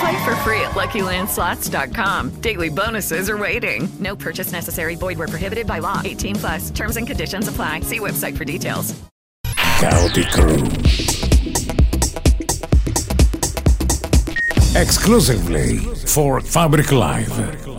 Play for free at LuckyLandSlots.com. Daily bonuses are waiting. No purchase necessary. Void where prohibited by law. 18 plus. Terms and conditions apply. See website for details. Chaotic Crew. Exclusively for Fabric Live.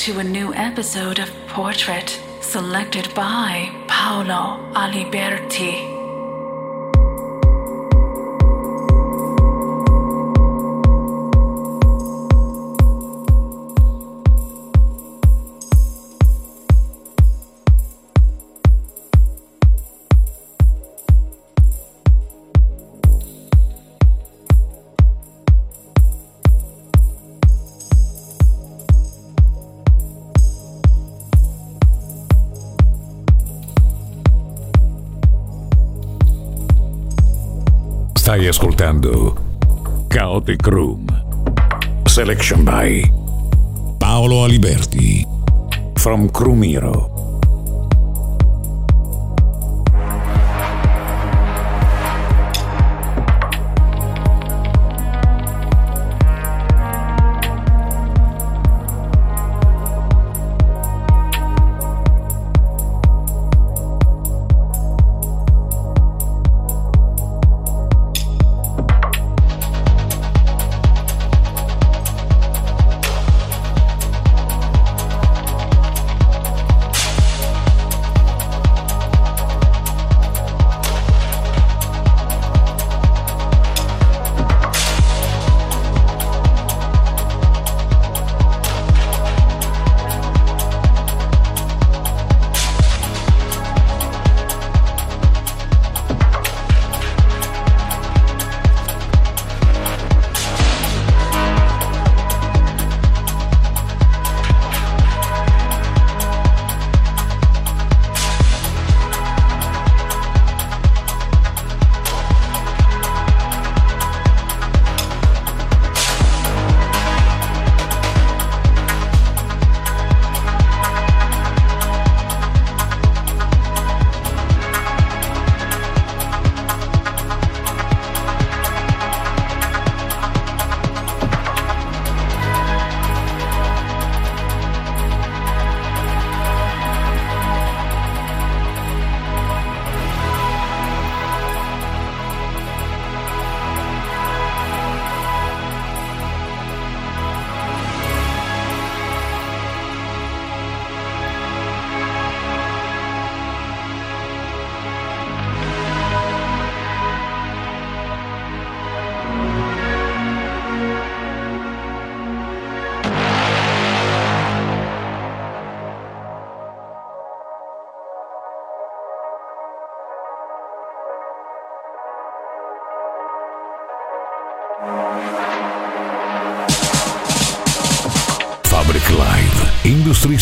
To a new episode of Portrait selected by Paolo Aliberti. Stai ascoltando Chaotic Room. Selection by Paolo Aliberti. From Crumiro.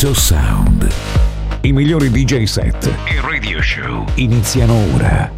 Of Sound. I migliori DJ set e radio show iniziano ora.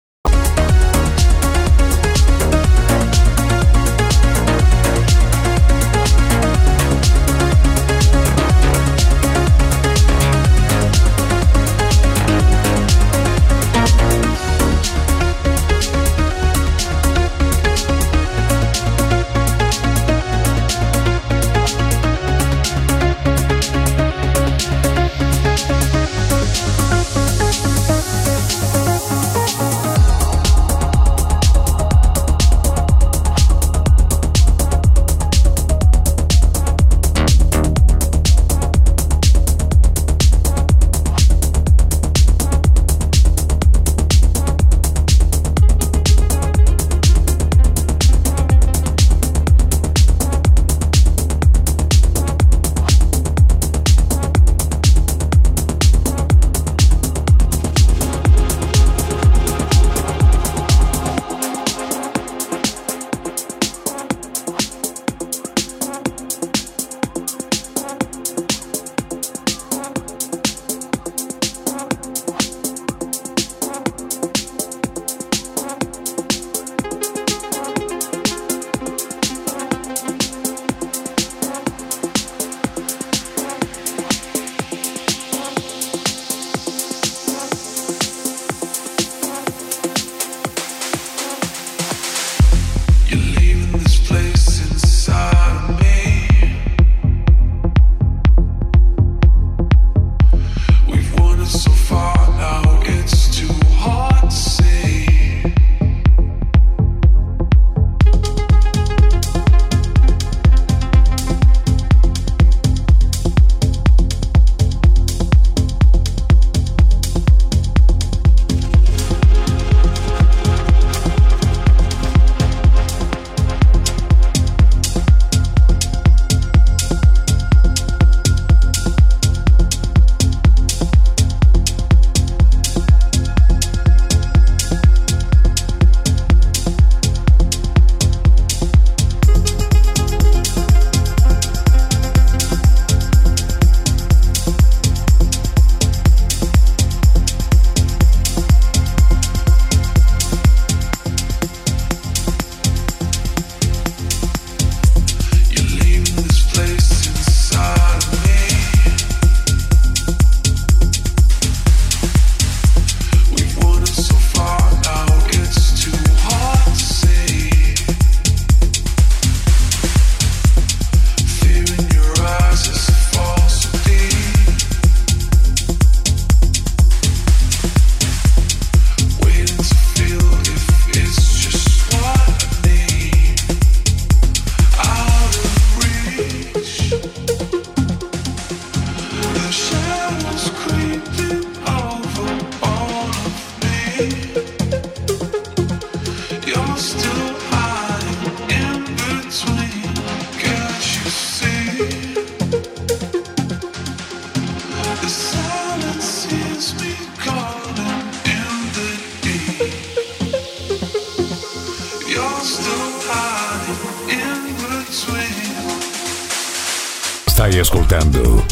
Stai ascoltando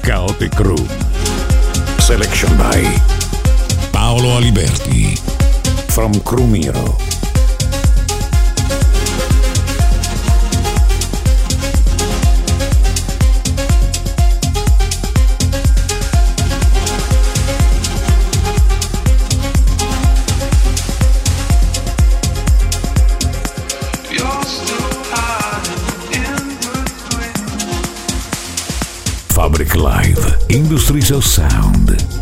Chaotic Crew. Selection by Paolo Aliberti. From Crumiro. Fabric Live. Industries of Sound.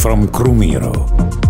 From Crumiro.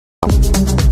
Thank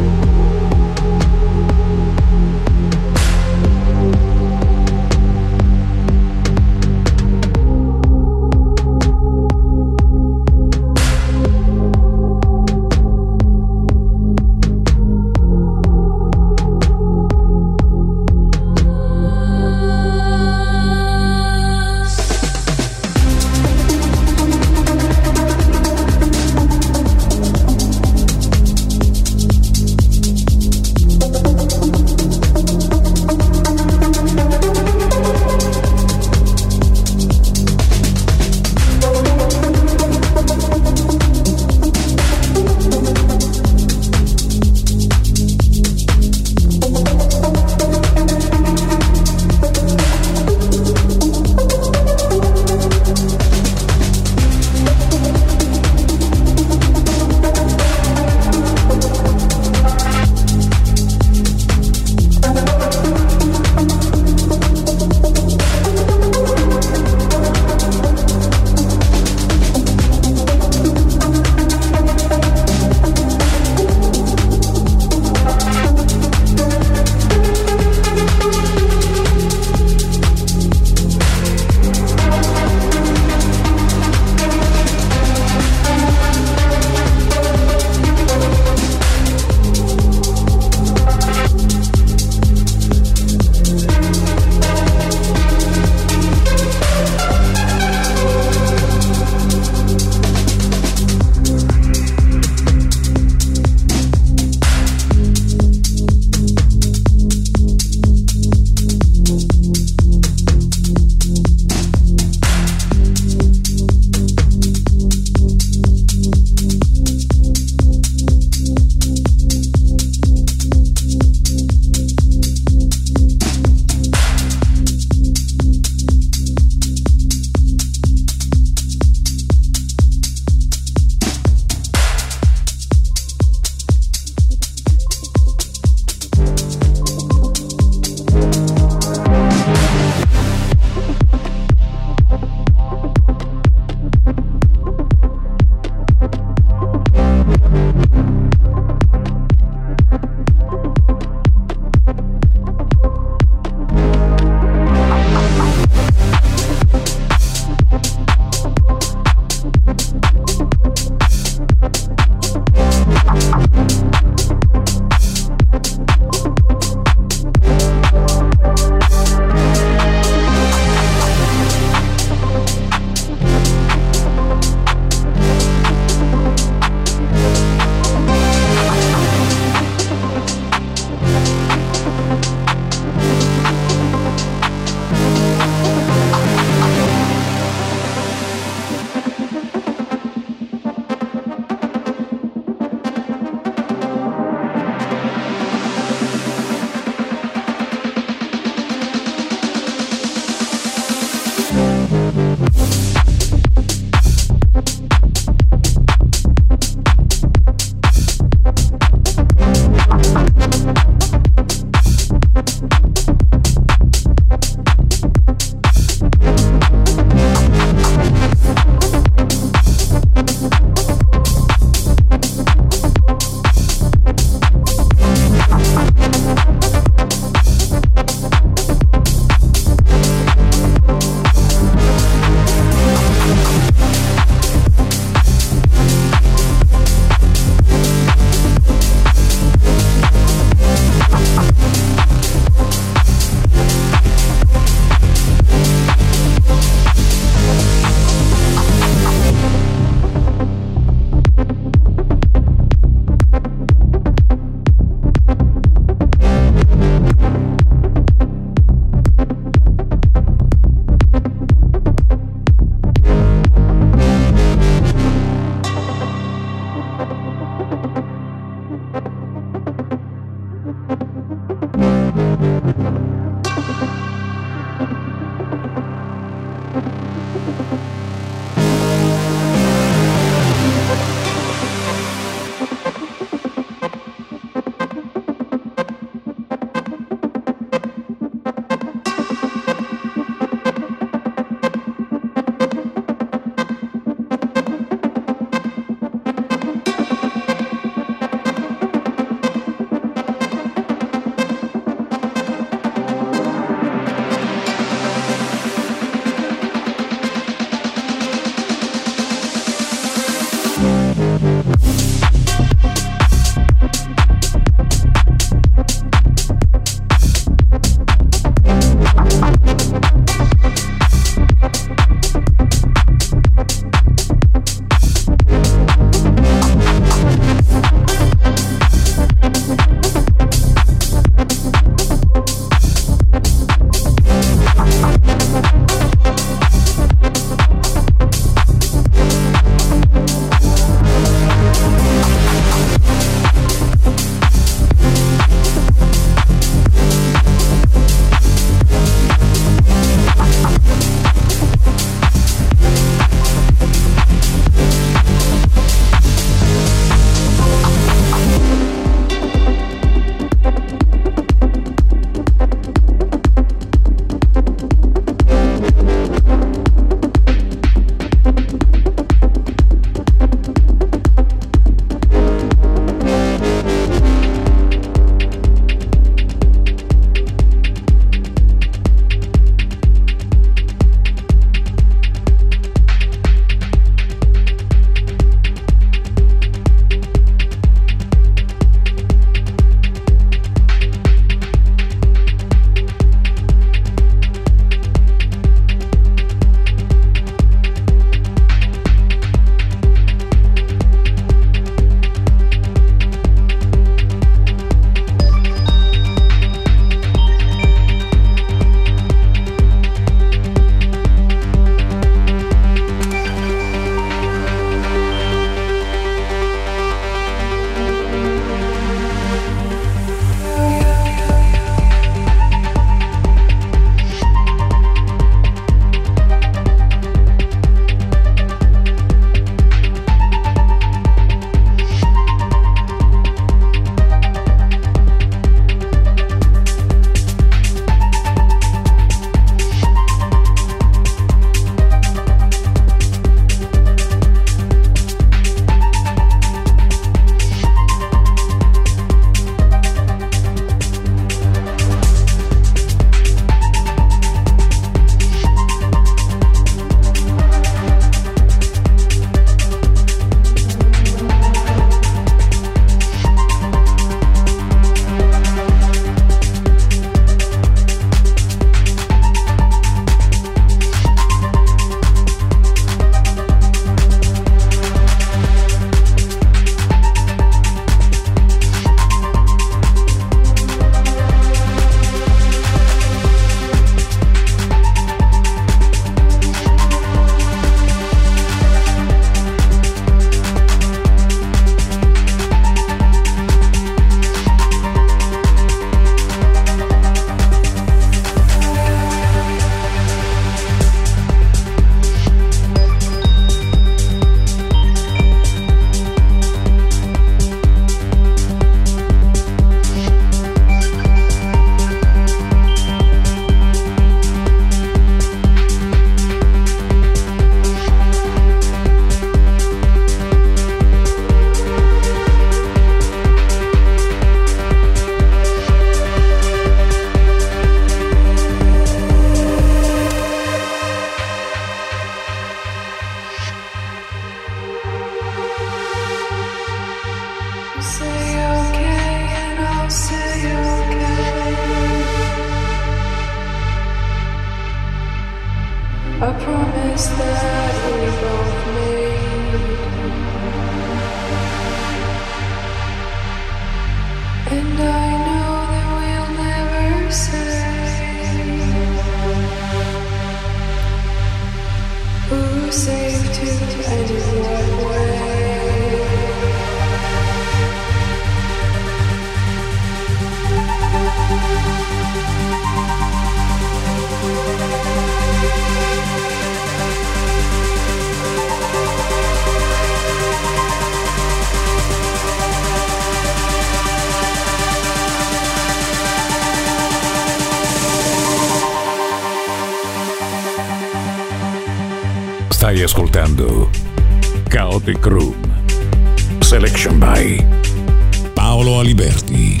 Paolo Aliberti.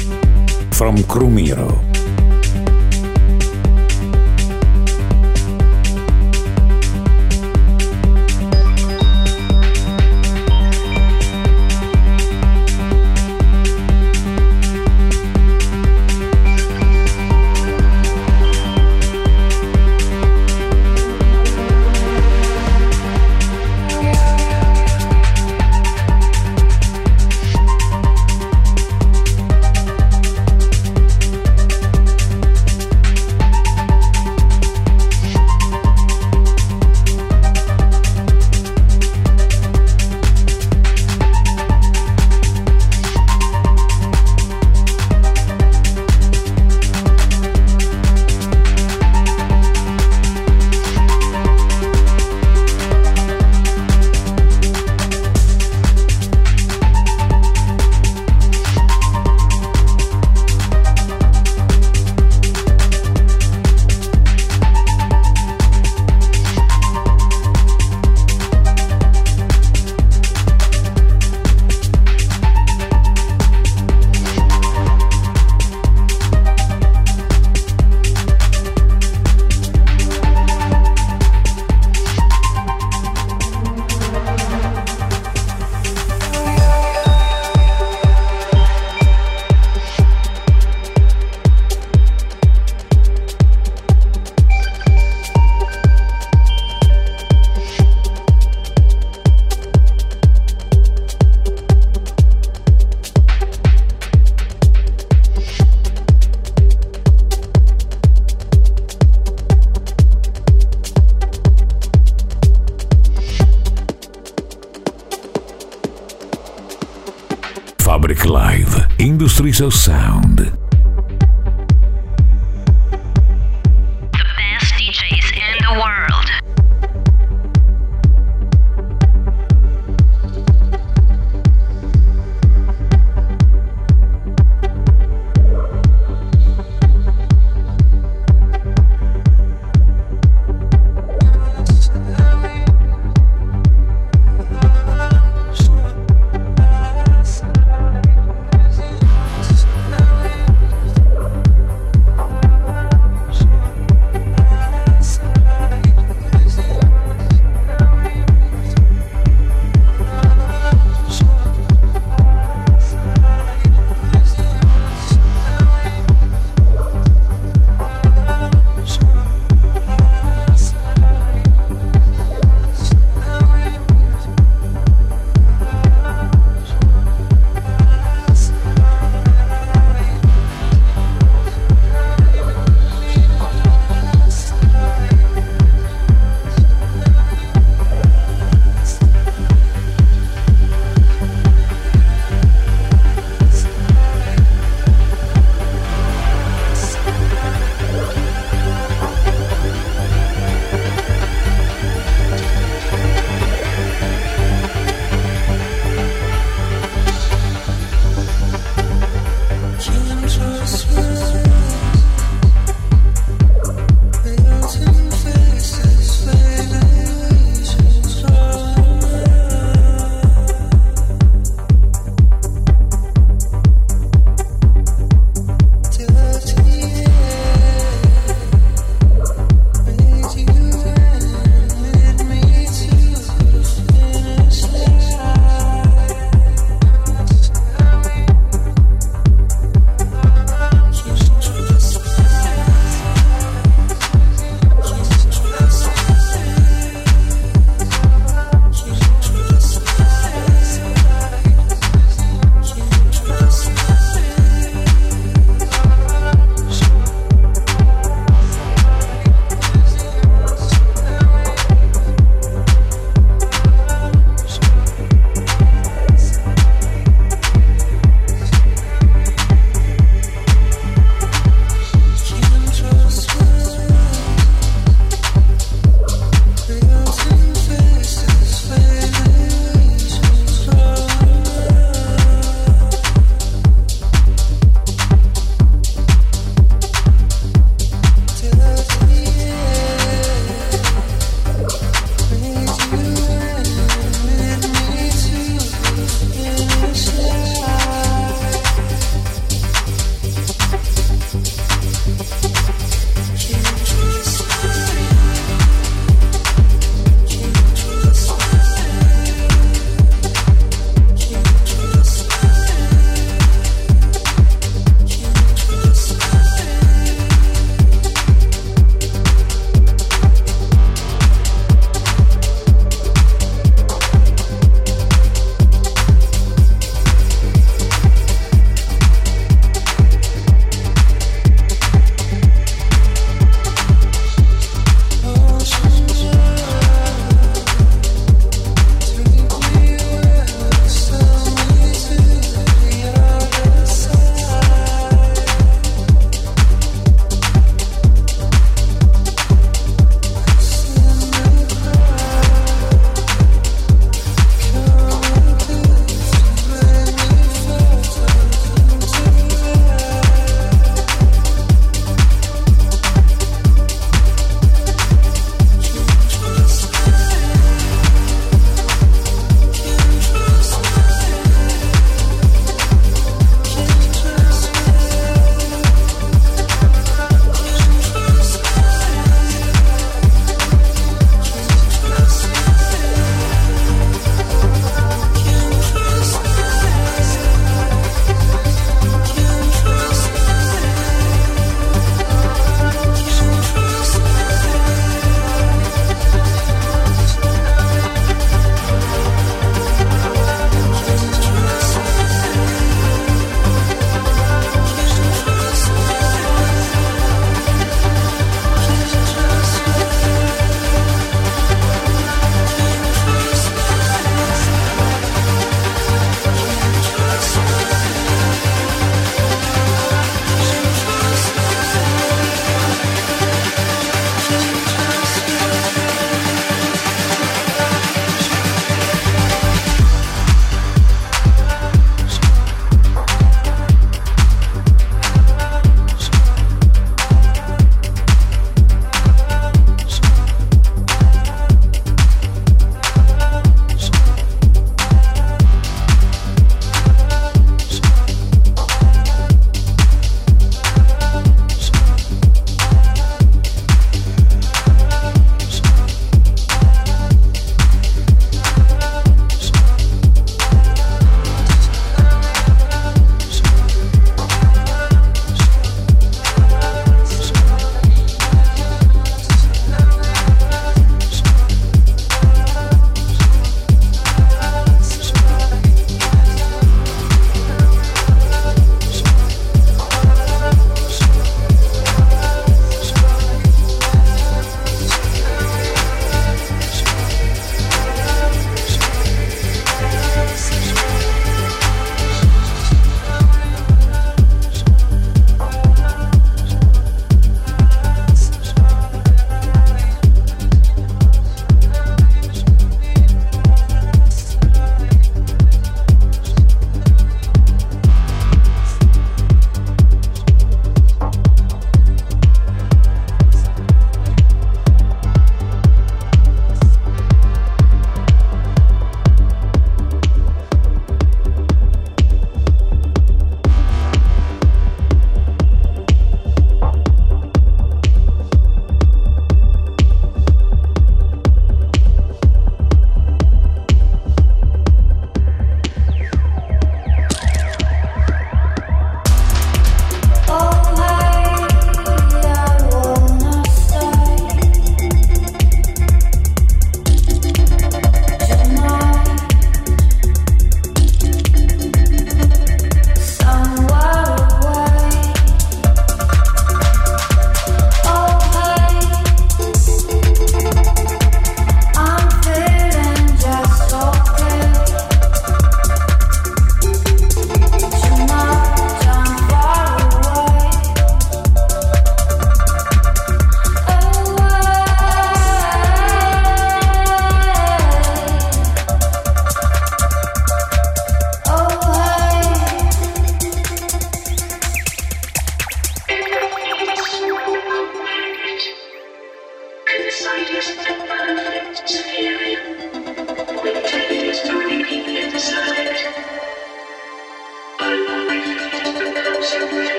From Crumiro.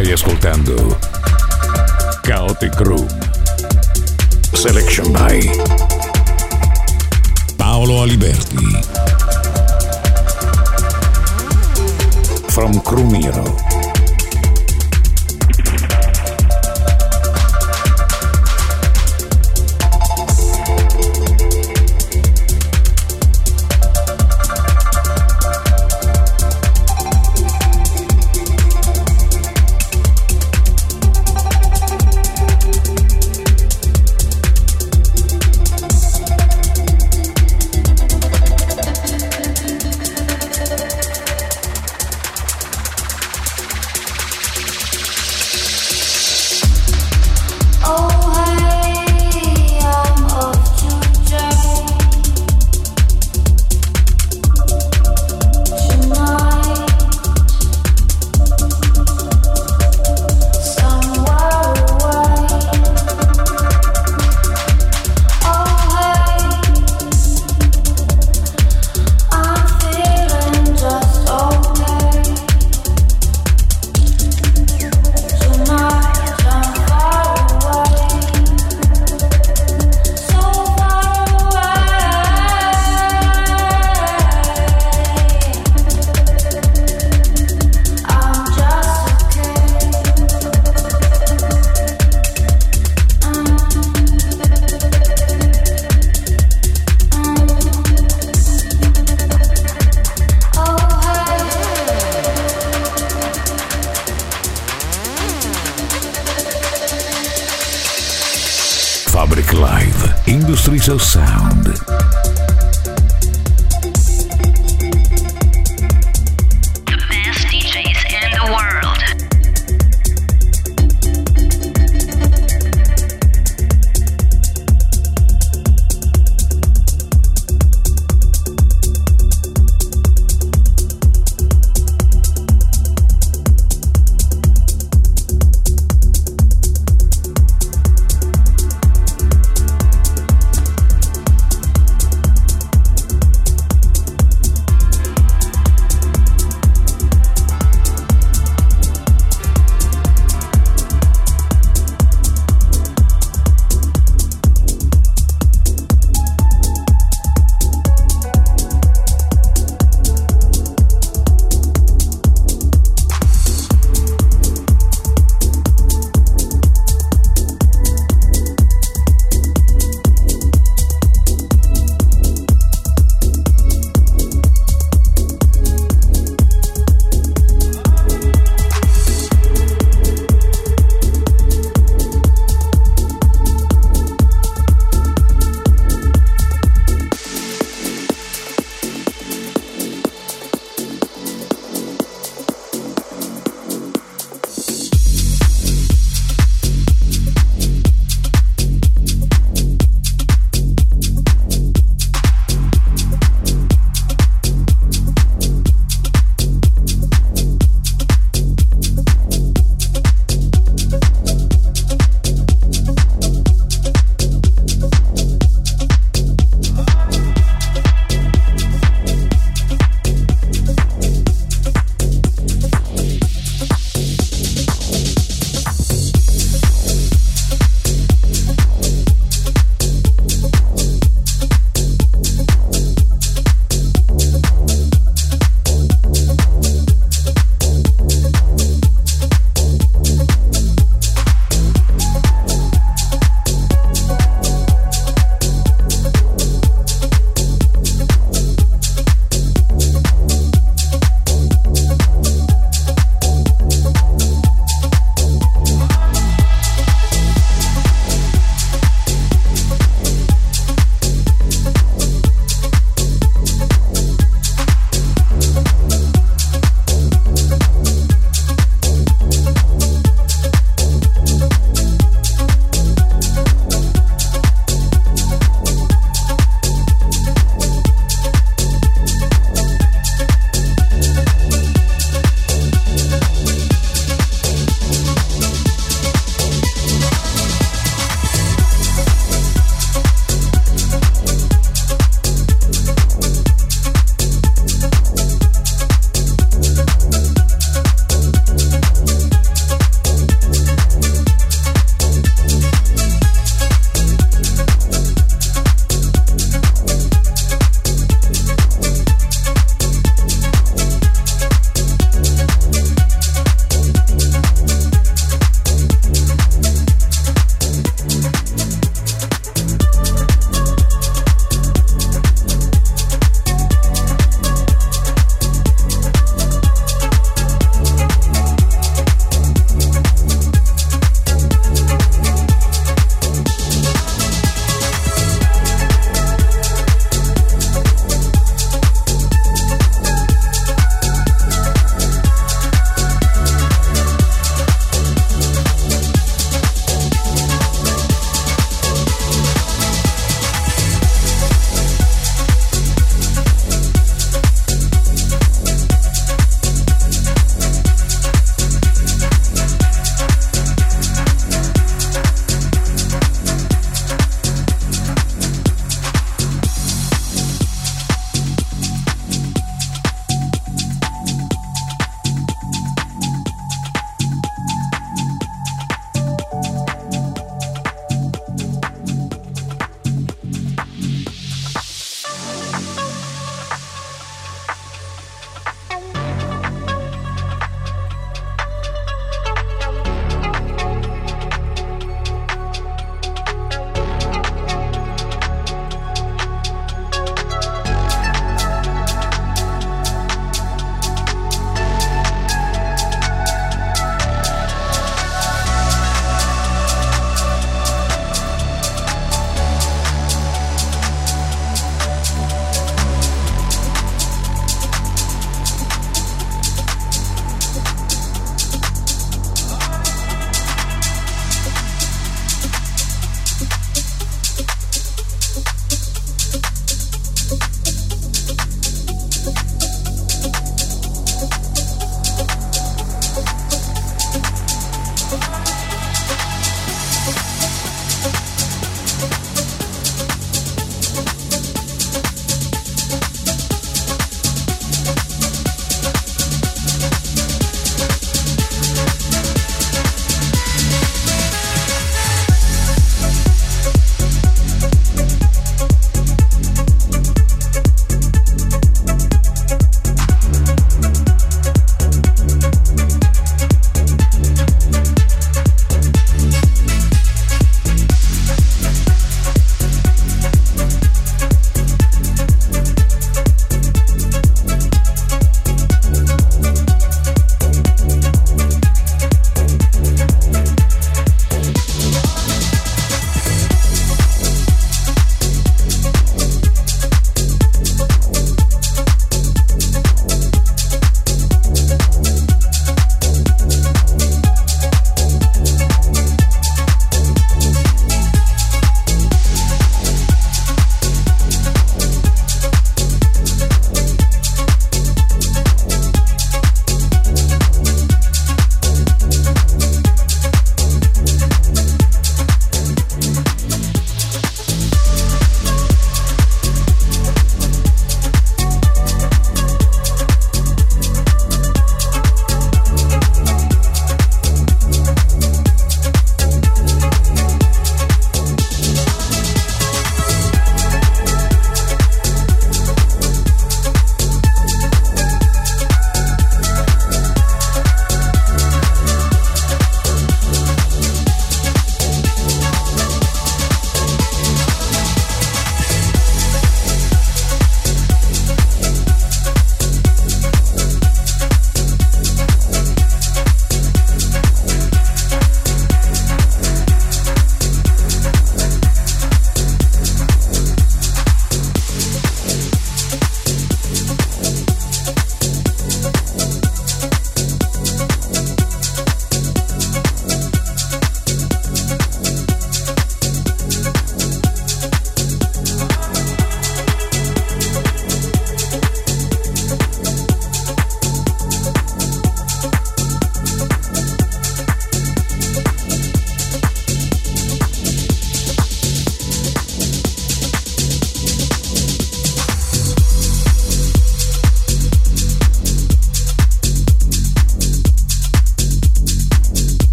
Stai ascoltando Chaotic Room. Selection by Paolo Aliberti. From Crumiro.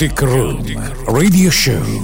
Chaotic Room Radio Show.